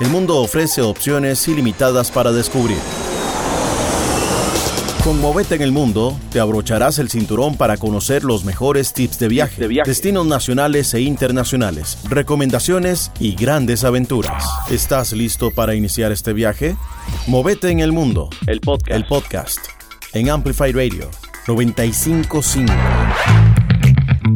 El mundo ofrece opciones ilimitadas para descubrir. Con Movete en el Mundo, te abrocharás el cinturón para conocer los mejores tips de viaje, destinos nacionales e internacionales, recomendaciones y grandes aventuras. ¿Estás listo para iniciar este viaje? Movete en el Mundo, el podcast, el podcast en Amplify Radio 955.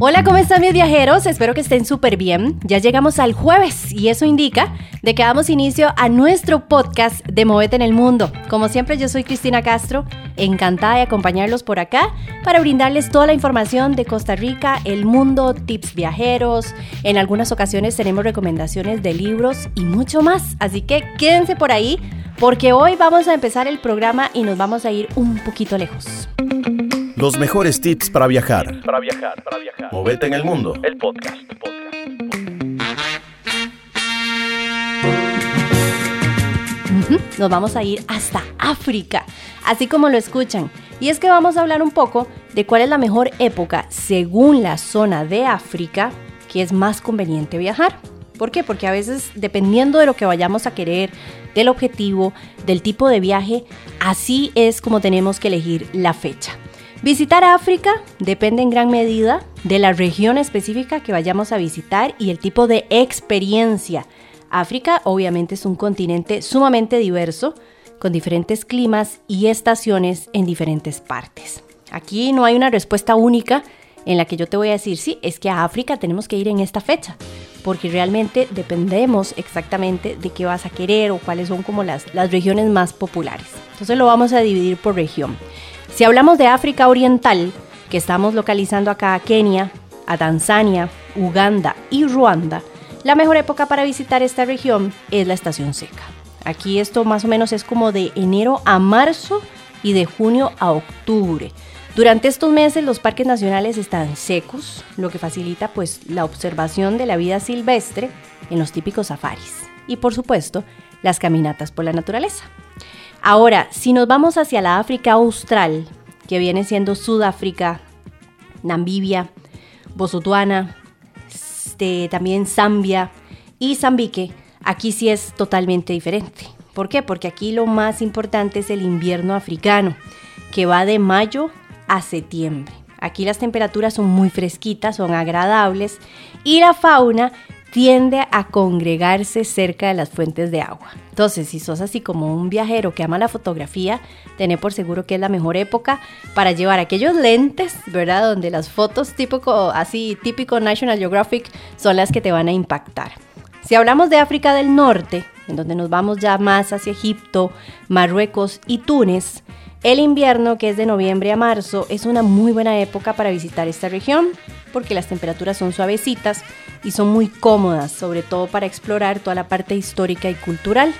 Hola, ¿cómo están mis viajeros? Espero que estén súper bien. Ya llegamos al jueves y eso indica de que damos inicio a nuestro podcast de Movete en el Mundo. Como siempre, yo soy Cristina Castro, encantada de acompañarlos por acá para brindarles toda la información de Costa Rica, el mundo, tips viajeros. En algunas ocasiones tenemos recomendaciones de libros y mucho más. Así que quédense por ahí porque hoy vamos a empezar el programa y nos vamos a ir un poquito lejos. Los mejores tips para viajar. Para viajar, para viajar. Movete en el mundo. El podcast. Nos vamos a ir hasta África, así como lo escuchan. Y es que vamos a hablar un poco de cuál es la mejor época según la zona de África que es más conveniente viajar. ¿Por qué? Porque a veces, dependiendo de lo que vayamos a querer, del objetivo, del tipo de viaje, así es como tenemos que elegir la fecha. Visitar África depende en gran medida de la región específica que vayamos a visitar y el tipo de experiencia. África obviamente es un continente sumamente diverso, con diferentes climas y estaciones en diferentes partes. Aquí no hay una respuesta única en la que yo te voy a decir, sí, es que a África tenemos que ir en esta fecha, porque realmente dependemos exactamente de qué vas a querer o cuáles son como las, las regiones más populares. Entonces lo vamos a dividir por región. Si hablamos de África Oriental, que estamos localizando acá a Kenia, a Tanzania, Uganda y Ruanda, la mejor época para visitar esta región es la estación seca. Aquí esto más o menos es como de enero a marzo y de junio a octubre. Durante estos meses los parques nacionales están secos, lo que facilita pues la observación de la vida silvestre en los típicos safaris y por supuesto las caminatas por la naturaleza. Ahora, si nos vamos hacia la África Austral, que viene siendo Sudáfrica, Namibia, Botswana, este, también Zambia y Zambique, aquí sí es totalmente diferente. ¿Por qué? Porque aquí lo más importante es el invierno africano, que va de mayo a septiembre. Aquí las temperaturas son muy fresquitas, son agradables y la fauna tiende a congregarse cerca de las fuentes de agua. Entonces, si sos así como un viajero que ama la fotografía, tené por seguro que es la mejor época para llevar aquellos lentes, ¿verdad? Donde las fotos típico, así típico National Geographic son las que te van a impactar. Si hablamos de África del Norte, en donde nos vamos ya más hacia Egipto, Marruecos y Túnez, el invierno, que es de noviembre a marzo, es una muy buena época para visitar esta región porque las temperaturas son suavecitas y son muy cómodas, sobre todo para explorar toda la parte histórica y cultural,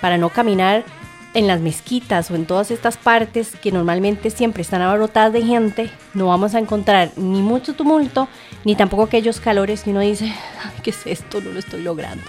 para no caminar en las mezquitas o en todas estas partes que normalmente siempre están abarrotadas de gente, no vamos a encontrar ni mucho tumulto, ni tampoco aquellos calores que uno dice, ¿qué es esto? No lo estoy logrando.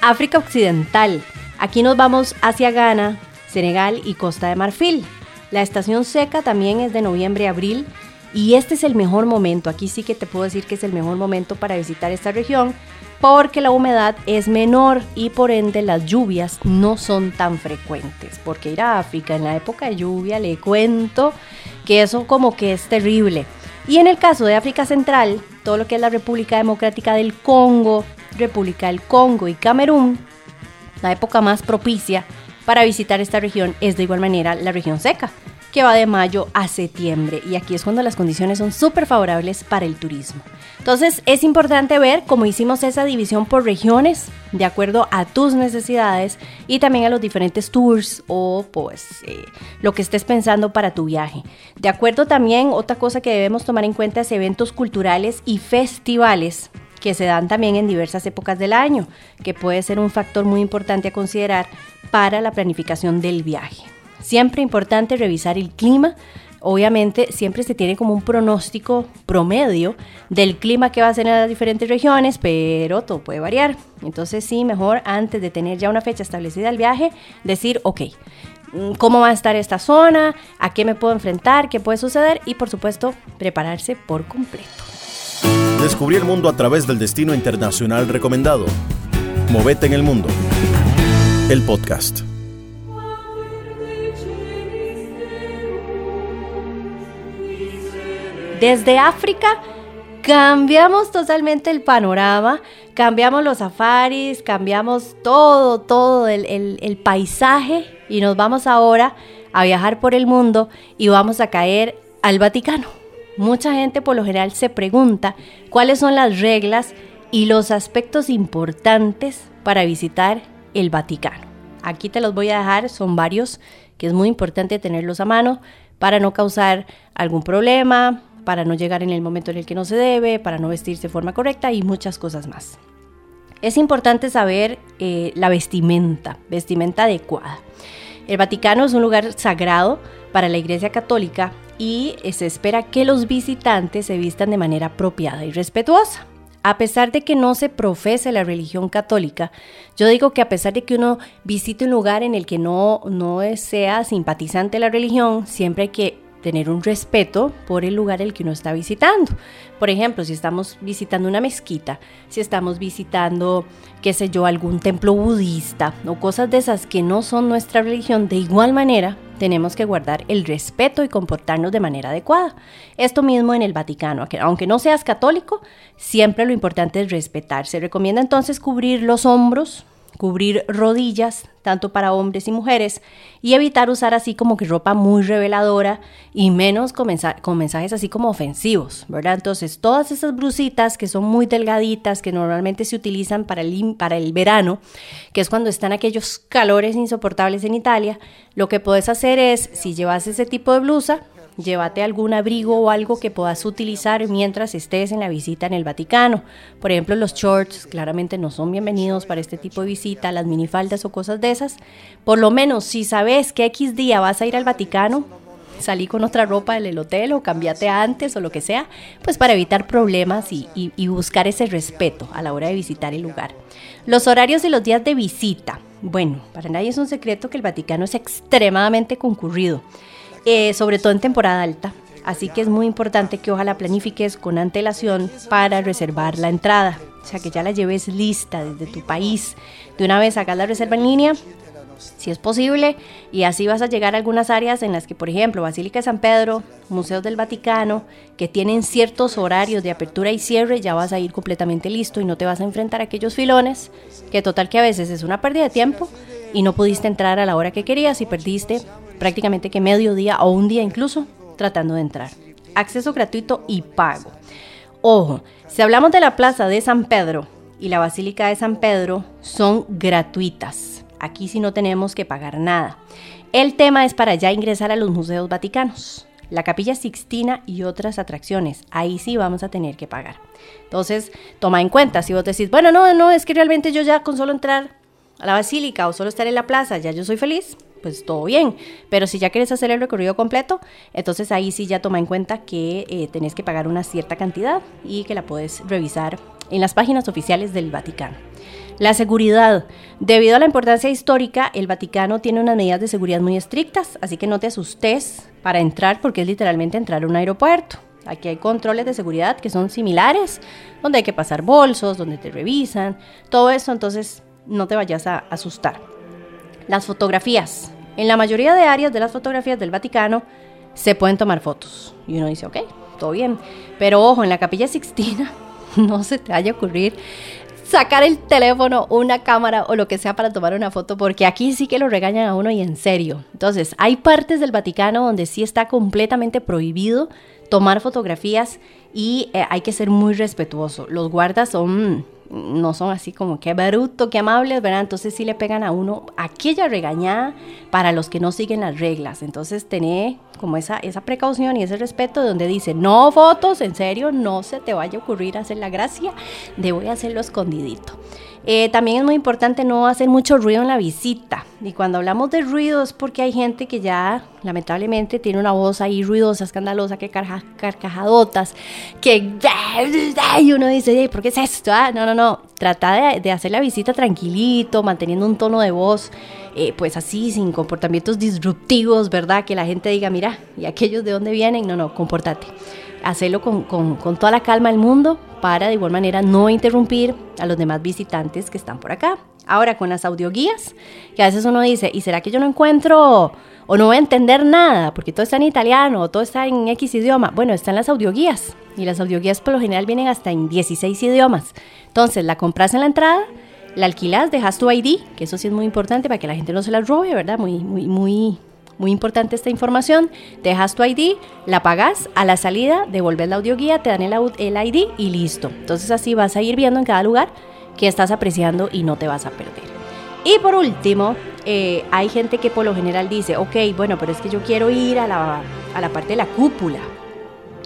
África Occidental. Aquí nos vamos hacia Ghana, Senegal y Costa de Marfil. La estación seca también es de noviembre a abril y este es el mejor momento. Aquí sí que te puedo decir que es el mejor momento para visitar esta región porque la humedad es menor y por ende las lluvias no son tan frecuentes. Porque ir a África en la época de lluvia le cuento que eso como que es terrible. Y en el caso de África Central, todo lo que es la República Democrática del Congo, República del Congo y Camerún, la época más propicia para visitar esta región es de igual manera la región seca, que va de mayo a septiembre y aquí es cuando las condiciones son súper favorables para el turismo. Entonces es importante ver cómo hicimos esa división por regiones de acuerdo a tus necesidades y también a los diferentes tours o pues eh, lo que estés pensando para tu viaje. De acuerdo también, otra cosa que debemos tomar en cuenta es eventos culturales y festivales que se dan también en diversas épocas del año, que puede ser un factor muy importante a considerar para la planificación del viaje. Siempre importante revisar el clima. Obviamente siempre se tiene como un pronóstico promedio del clima que va a ser en las diferentes regiones, pero todo puede variar. Entonces sí, mejor antes de tener ya una fecha establecida el viaje, decir, ok, cómo va a estar esta zona, a qué me puedo enfrentar, qué puede suceder y por supuesto prepararse por completo. Descubrí el mundo a través del destino internacional recomendado. Movete en el mundo. el podcast. Desde África cambiamos totalmente el panorama, cambiamos los safaris, cambiamos todo, todo el, el, paisaje y nos vamos ahora a viajar por el mundo y vamos a caer al Vaticano. Mucha gente por lo general se pregunta cuáles son las reglas y los aspectos importantes para visitar el Vaticano. Aquí te los voy a dejar, son varios, que es muy importante tenerlos a mano para no causar algún problema, para no llegar en el momento en el que no se debe, para no vestirse de forma correcta y muchas cosas más. Es importante saber eh, la vestimenta, vestimenta adecuada. El Vaticano es un lugar sagrado para la Iglesia Católica y se espera que los visitantes se vistan de manera apropiada y respetuosa. A pesar de que no se profese la religión católica, yo digo que a pesar de que uno visite un lugar en el que no, no sea simpatizante de la religión, siempre hay que tener un respeto por el lugar el que uno está visitando. Por ejemplo, si estamos visitando una mezquita, si estamos visitando, qué sé yo, algún templo budista o cosas de esas que no son nuestra religión, de igual manera tenemos que guardar el respeto y comportarnos de manera adecuada. Esto mismo en el Vaticano, aunque no seas católico, siempre lo importante es respetar. Se recomienda entonces cubrir los hombros, cubrir rodillas, tanto para hombres y mujeres, y evitar usar así como que ropa muy reveladora y menos con, mensajes así como ofensivos, ¿verdad? Entonces, todas esas blusitas que son muy delgaditas, que normalmente se utilizan para el, para el verano, que es cuando están aquellos calores insoportables en Italia, lo que puedes hacer es, si llevas ese tipo de blusa, llévate algún abrigo o algo que puedas utilizar mientras estés en la visita en el Vaticano. Por ejemplo, los shorts claramente no son bienvenidos para este tipo de visita, las minifaldas o cosas de esas. Por lo menos, si sabes que X día vas a ir al Vaticano, salí con otra ropa del hotel o cambiate antes o lo que sea, pues para evitar problemas y, y, buscar ese respeto a la hora de visitar el lugar. Los horarios y los días de visita. Bueno, para nadie es un secreto que el Vaticano es extremadamente concurrido. Eh, sobre todo en temporada alta. Así que es muy importante que ojalá planifiques con antelación para reservar la entrada. O sea, que ya la lleves lista desde tu país. De una vez hagas la reserva en línea, si es posible, y así vas a llegar a algunas áreas en las que, por ejemplo, Basílica de San Pedro, Museos del Vaticano, que tienen ciertos horarios de apertura y cierre, ya vas a ir completamente listo y no te vas a enfrentar a aquellos filones, que total que a veces es una pérdida de tiempo y no pudiste entrar a la hora que querías y perdiste prácticamente que medio día o un día incluso tratando de entrar. Acceso gratuito y pago. Ojo, si hablamos de la plaza de San Pedro y la Basílica de San Pedro, son gratuitas. Aquí sí no tenemos que pagar nada. El tema es para ya ingresar a los museos vaticanos, la Capilla Sixtina y otras atracciones. Ahí sí vamos a tener que pagar. Entonces, toma en cuenta, si vos decís, bueno, no, no, es que realmente yo ya con solo entrar a la basílica o solo estar en la plaza, ya yo soy feliz, pues todo bien. Pero si ya quieres hacer el recorrido completo, entonces ahí sí ya toma en cuenta que eh, tenés que pagar una cierta cantidad y que la puedes revisar en las páginas oficiales del Vaticano. La seguridad. Debido a la importancia histórica, el Vaticano tiene unas medidas de seguridad muy estrictas, así que no te asustes para entrar porque es literalmente entrar a un aeropuerto. Aquí hay controles de seguridad que son similares, donde hay que pasar bolsos, donde te revisan, todo eso, entonces no te vayas a asustar. Las fotografías. En la mayoría de áreas de las fotografías del Vaticano se pueden tomar fotos. Y uno dice, ok, todo bien. Pero ojo, en la capilla Sixtina no se te vaya a ocurrir sacar el teléfono, una cámara o lo que sea para tomar una foto, porque aquí sí que lo regañan a uno y en serio. Entonces, hay partes del Vaticano donde sí está completamente prohibido tomar fotografías y eh, hay que ser muy respetuoso. Los guardas son no son así como que bruto, que amables, ¿verdad? Entonces sí le pegan a uno aquella regañada para los que no siguen las reglas. Entonces tener como esa, esa precaución y ese respeto donde dice, no fotos, en serio, no se te vaya a ocurrir hacer la gracia de voy a hacerlo escondidito. Eh, también es muy importante no hacer mucho ruido en la visita. Y cuando hablamos de ruido es porque hay gente que ya lamentablemente tiene una voz ahí ruidosa, escandalosa, que carcajadotas, que y uno dice, ¿por qué es esto? Ah, no, no, no. Trata de, hacer la visita tranquilito, manteniendo un tono de voz, eh, pues así, sin comportamientos disruptivos, ¿verdad? Que la gente diga, mira, ¿y aquellos de dónde vienen? No, no, compórtate hacerlo con, con toda la calma del mundo para de igual manera no interrumpir a los demás visitantes que están por acá. Ahora con las audioguías, que a veces uno dice, ¿y será que yo no encuentro o no voy a entender nada? Porque todo está en italiano o todo está en X idioma. Bueno, están las audioguías y las audioguías por lo general vienen hasta en 16 idiomas. Entonces, la compras en la entrada, la alquilas, dejas tu ID, que eso sí es muy importante para que la gente no se la robe, ¿verdad? Muy, muy, muy, muy importante esta información. Dejas tu ID, la pagas, a la salida devuelves la audioguía, te dan el, ID y listo. Entonces así vas a ir viendo en cada lugar que estás apreciando y no te vas a perder. Y por último, eh, hay gente que por lo general dice, ok, bueno, pero es que yo quiero ir a la, a la parte de la cúpula,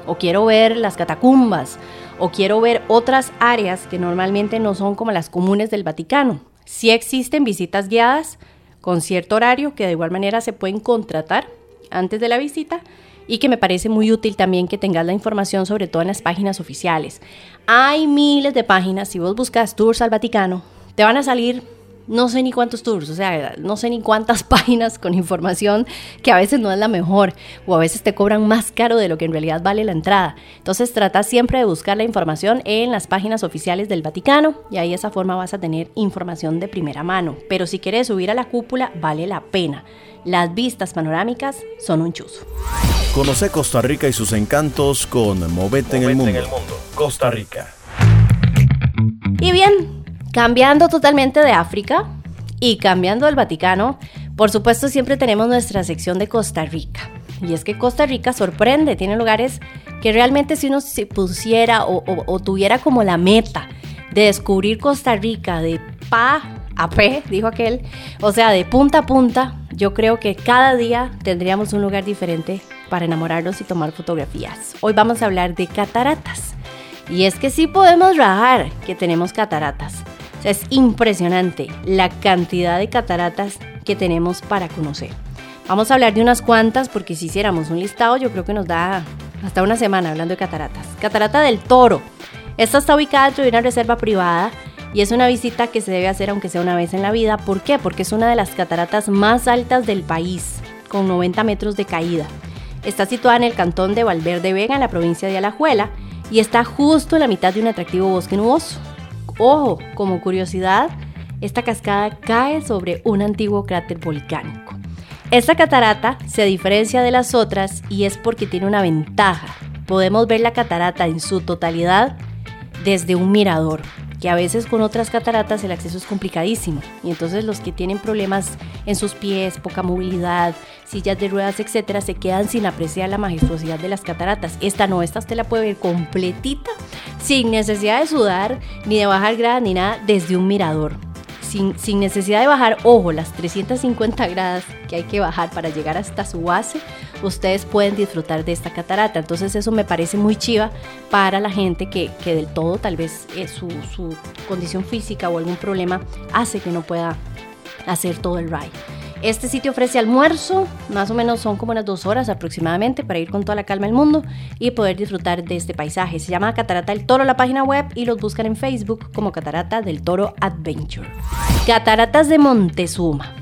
o quiero ver las catacumbas, o quiero ver otras áreas que normalmente no son como las comunes del Vaticano. Sí existen visitas guiadas con cierto horario que de igual manera se pueden contratar antes de la visita y que me parece muy útil también que tengas la información sobre todo en las páginas oficiales. Hay miles de páginas, si vos buscas tours al Vaticano, te van a salir no sé ni cuántos tours, o sea, no sé ni cuántas páginas con información que a veces no es la mejor o a veces te cobran más caro de lo que en realidad vale la entrada. Entonces trata siempre de buscar la información en las páginas oficiales del Vaticano y ahí de esa forma vas a tener información de primera mano. Pero si quieres subir a la cúpula, vale la pena. Las vistas panorámicas son un chuzo. Conoce Costa Rica y sus encantos con Movete, en, el mundo. Costa Rica. Y bien, cambiando totalmente de África y cambiando del Vaticano, por supuesto siempre tenemos nuestra sección de Costa Rica. Y es que Costa Rica sorprende, tiene lugares que realmente si uno se pusiera o, o tuviera como la meta de descubrir Costa Rica de pa a P, dijo aquel, o sea, de punta a punta, yo creo que cada día tendríamos un lugar diferente para enamorarnos y tomar fotografías. Hoy vamos a hablar de cataratas. Y es que sí podemos rajar que tenemos cataratas. Sea, es impresionante la cantidad de cataratas que tenemos para conocer. Vamos a hablar de unas cuantas porque si hiciéramos un listado yo creo que nos da hasta una semana hablando de cataratas. Catarata del Toro. Esta está ubicada dentro de una reserva privada y es una visita que se debe hacer aunque sea una vez en la vida. ¿Por qué? Porque es una de las cataratas más altas del país, con 90 metros de caída. Está situada en el cantón de Valverde Vega, en la provincia de Alajuela, y está justo en la mitad de un atractivo bosque nuboso. Ojo, como curiosidad, esta cascada cae sobre un antiguo cráter volcánico. Esta catarata se diferencia de las otras y es porque tiene una ventaja. Podemos ver la catarata en su totalidad desde un mirador que a veces con otras cataratas el acceso es complicadísimo. Y entonces los que tienen problemas en sus pies, poca movilidad, sillas de ruedas, etcétera, se quedan sin apreciar la majestuosidad de las cataratas. Esta no, esta usted la puede ver completita, sin necesidad de sudar, ni de bajar grada, ni nada, desde un mirador sin, necesidad de bajar, ojo, las 350 gradas que hay que bajar para llegar hasta su base, ustedes pueden disfrutar de esta catarata. Entonces eso me parece muy chiva para la gente que, del todo tal vez eh, su, su condición física o algún problema hace que no pueda hacer todo el ride. Este sitio ofrece almuerzo, más o menos son como unas dos horas aproximadamente para ir con toda la calma del mundo y poder disfrutar de este paisaje. Se llama Catarata del Toro la página web y los buscan en Facebook como Catarata del Toro Adventure. Cataratas de Montezuma.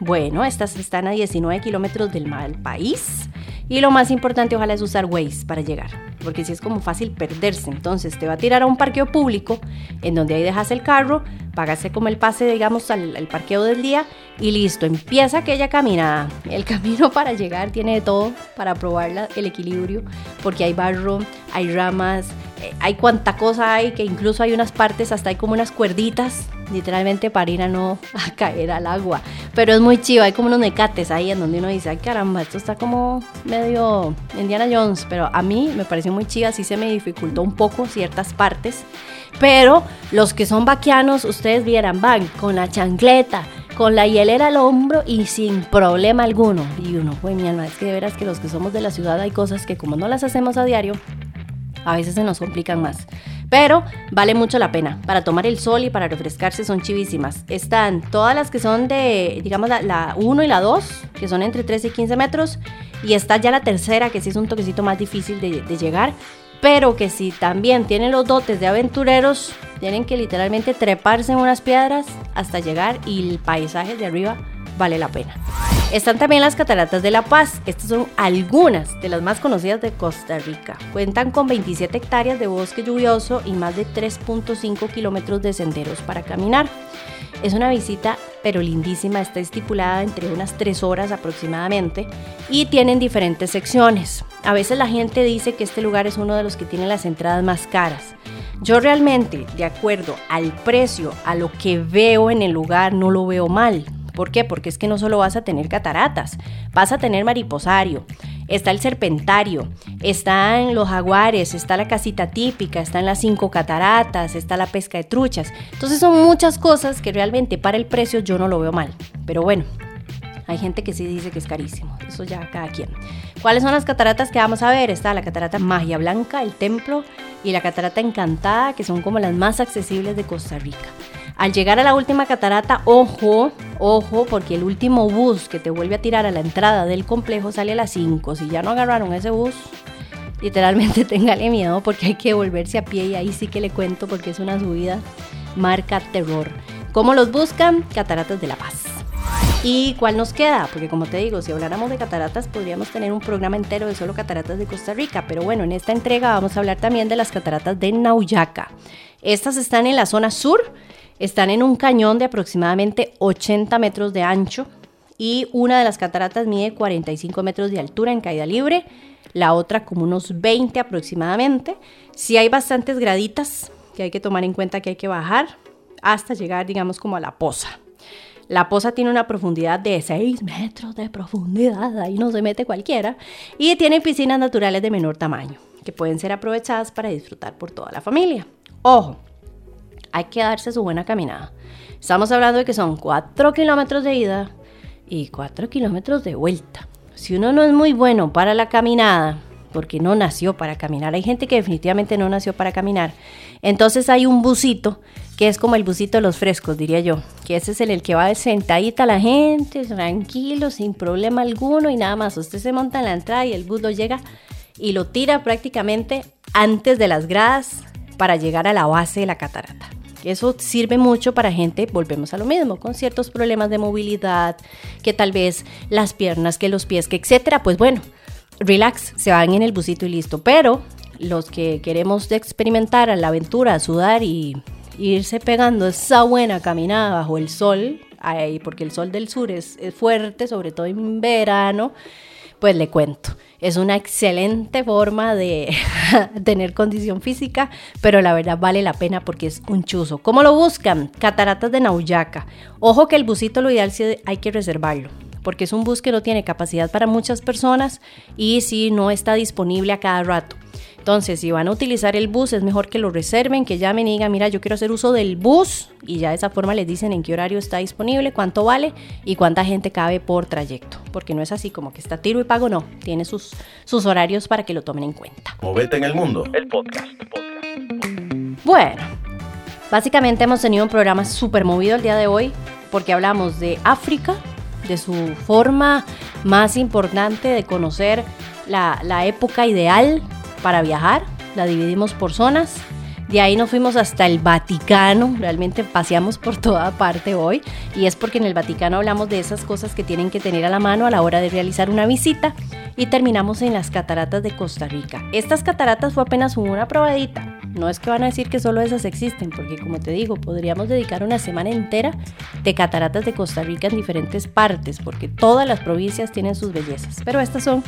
Bueno, estas están a 19 kilómetros del mal país y lo más importante, ojalá es usar Waze para llegar, porque si es como fácil perderse. Entonces te va a tirar a un parqueo público en donde ahí dejas el carro, pagase como el pase, digamos, al, parqueo del día y listo, empieza aquella caminada. El camino para llegar tiene de todo para probar el equilibrio, porque hay barro, hay ramas, eh, hay cuanta cosa hay, que incluso hay unas partes, hasta hay como unas cuerditas, literalmente para ir a no a caer al agua. Pero es muy chido, hay como unos necates ahí en donde uno dice, ay caramba, esto está como medio Indiana Jones, pero a mí me pareció muy chido, así se me dificultó un poco ciertas partes. Pero los que son vaquianos, ustedes vieran, van con la chancleta, con la hielera al hombro y sin problema alguno. Y uno, pues mi alma, es que de veras que los que somos de la ciudad hay cosas que como no las hacemos a diario, a veces se nos complican más. Pero vale mucho la pena. Para tomar el sol y para refrescarse son chivísimas. Están todas las que son de, digamos, la, 1 y la 2, que son entre 13 y 15 metros. Y está ya la tercera, que sí es un toquecito más difícil de, de llegar. Pero que si también tienen los dotes de aventureros, tienen que literalmente treparse en unas piedras hasta llegar y el paisaje de arriba vale la pena. Están también las cataratas de La Paz. Estas son algunas de las más conocidas de Costa Rica. Cuentan con 27 hectáreas de bosque lluvioso y más de 3.5 kilómetros de senderos para caminar. Es una visita pero lindísima, está estipulada entre unas 3 horas aproximadamente y tienen diferentes secciones. A veces la gente dice que este lugar es uno de los que tiene las entradas más caras. Yo realmente, de acuerdo al precio, a lo que veo en el lugar, no lo veo mal. ¿Por qué? Porque es que no solo vas a tener cataratas, vas a tener mariposario, está el serpentario, están los jaguares, está la casita típica, están las cinco cataratas, está la pesca de truchas. Entonces son muchas cosas que realmente para el precio yo no lo veo mal. Pero bueno, hay gente que sí dice que es carísimo. Eso ya cada quien. ¿Cuáles son las cataratas que vamos a ver? Está la catarata Magia Blanca, el templo, y la catarata Encantada, que son como las más accesibles de Costa Rica. Al llegar a la última catarata, ojo, ojo, porque el último bus que te vuelve a tirar a la entrada del complejo sale a las 5. Si ya no agarraron ese bus, literalmente téngale miedo porque hay que volverse a pie y ahí sí que le cuento porque es una subida marca terror. ¿Cómo los buscan? Cataratas de la Paz. ¿Y cuál nos queda? Porque como te digo, si habláramos de cataratas podríamos tener un programa entero de solo cataratas de Costa Rica, pero bueno, en esta entrega vamos a hablar también de las cataratas de Nauyaca. Estas están en la zona sur están en un cañón de aproximadamente 80 metros de ancho y una de las cataratas mide 45 metros de altura en caída libre, la otra como unos 20 aproximadamente. Si hay bastantes graditas que hay que tomar en cuenta que hay que bajar hasta llegar, digamos, como a la poza. La poza tiene una profundidad de 6 metros de profundidad, ahí no se mete cualquiera, y tiene piscinas naturales de menor tamaño, que pueden ser aprovechadas para disfrutar por toda la familia. Ojo, hay que darse su buena caminada. Estamos hablando de que son 4 kilómetros de ida y 4 kilómetros de vuelta. Si uno no es muy bueno para la caminada, porque no nació para caminar, hay gente que definitivamente no nació para caminar, entonces hay un busito que es como el busito de los frescos, diría yo, que ese es el, el que va sentadita la gente, tranquilo, sin problema alguno y nada más. Usted se monta en la entrada y el bus lo llega y lo tira prácticamente antes de las gradas para llegar a la base de la catarata. Eso sirve mucho para gente, volvemos a lo mismo, con ciertos problemas de movilidad, que tal vez las piernas, que los pies, que etcétera. Pues bueno, relax, se van en el busito y listo. Pero los que queremos experimentar la aventura, sudar y irse pegando esa buena caminada bajo el sol, porque el sol del sur es fuerte, sobre todo en verano, pues le cuento. Es una excelente forma de tener condición física, pero la verdad vale la pena porque es un chuzo. ¿Cómo lo buscan? Cataratas de Nauyaca. Ojo que el busito lo ideal sí hay que reservarlo porque es un bus que no tiene capacidad para muchas personas y si no está disponible a cada rato. Entonces, si van a utilizar el bus, es mejor que lo reserven, que llamen y digan, mira, yo quiero hacer uso del bus y ya de esa forma les dicen en qué horario está disponible, cuánto vale y cuánta gente cabe por trayecto. Porque no es así como que está tiro y pago, no. Tiene sus, sus horarios para que lo tomen en cuenta. Movete en el mundo. El podcast. Bueno, básicamente hemos tenido un programa súper movido el día de hoy porque hablamos de África, de su forma más importante de conocer la, la época ideal para viajar, la dividimos por zonas. De ahí nos fuimos hasta el Vaticano, realmente paseamos por toda parte hoy y es porque en el Vaticano hablamos de esas cosas que tienen que tener a la mano a la hora de realizar una visita y terminamos en las cataratas de Costa Rica. Estas cataratas fue apenas una probadita, no es que van a decir que solo esas existen, porque como te digo, podríamos dedicar una semana entera de cataratas de Costa Rica en diferentes partes, porque todas las provincias tienen sus bellezas, pero estas son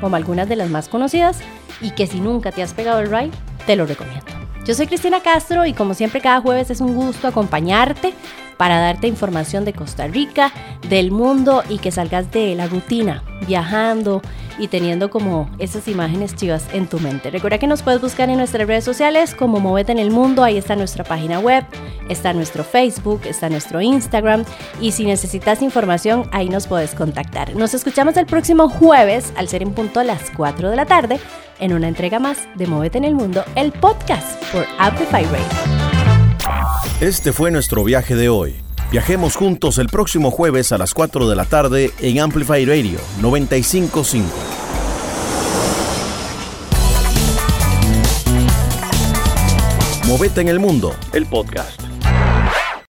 como algunas de las más conocidas y que si nunca te has pegado el ride, te lo recomiendo. Yo soy Cristina Castro y como siempre cada jueves es un gusto acompañarte para darte información de Costa Rica, del mundo y que salgas de la rutina, viajando y teniendo como esas imágenes chivas en tu mente. Recuerda que nos puedes buscar en nuestras redes sociales como Movete en el Mundo, ahí está nuestra página web, está nuestro Facebook, está nuestro Instagram y si necesitas información ahí nos puedes contactar. Nos escuchamos el próximo jueves al ser en punto a las 4 de la tarde en una entrega más de Movete en el Mundo, el podcast por Amplify Radio. Este fue nuestro viaje de hoy. Viajemos juntos el próximo jueves a las 4 de la tarde en Amplify Radio 955. Movete en el mundo, el podcast.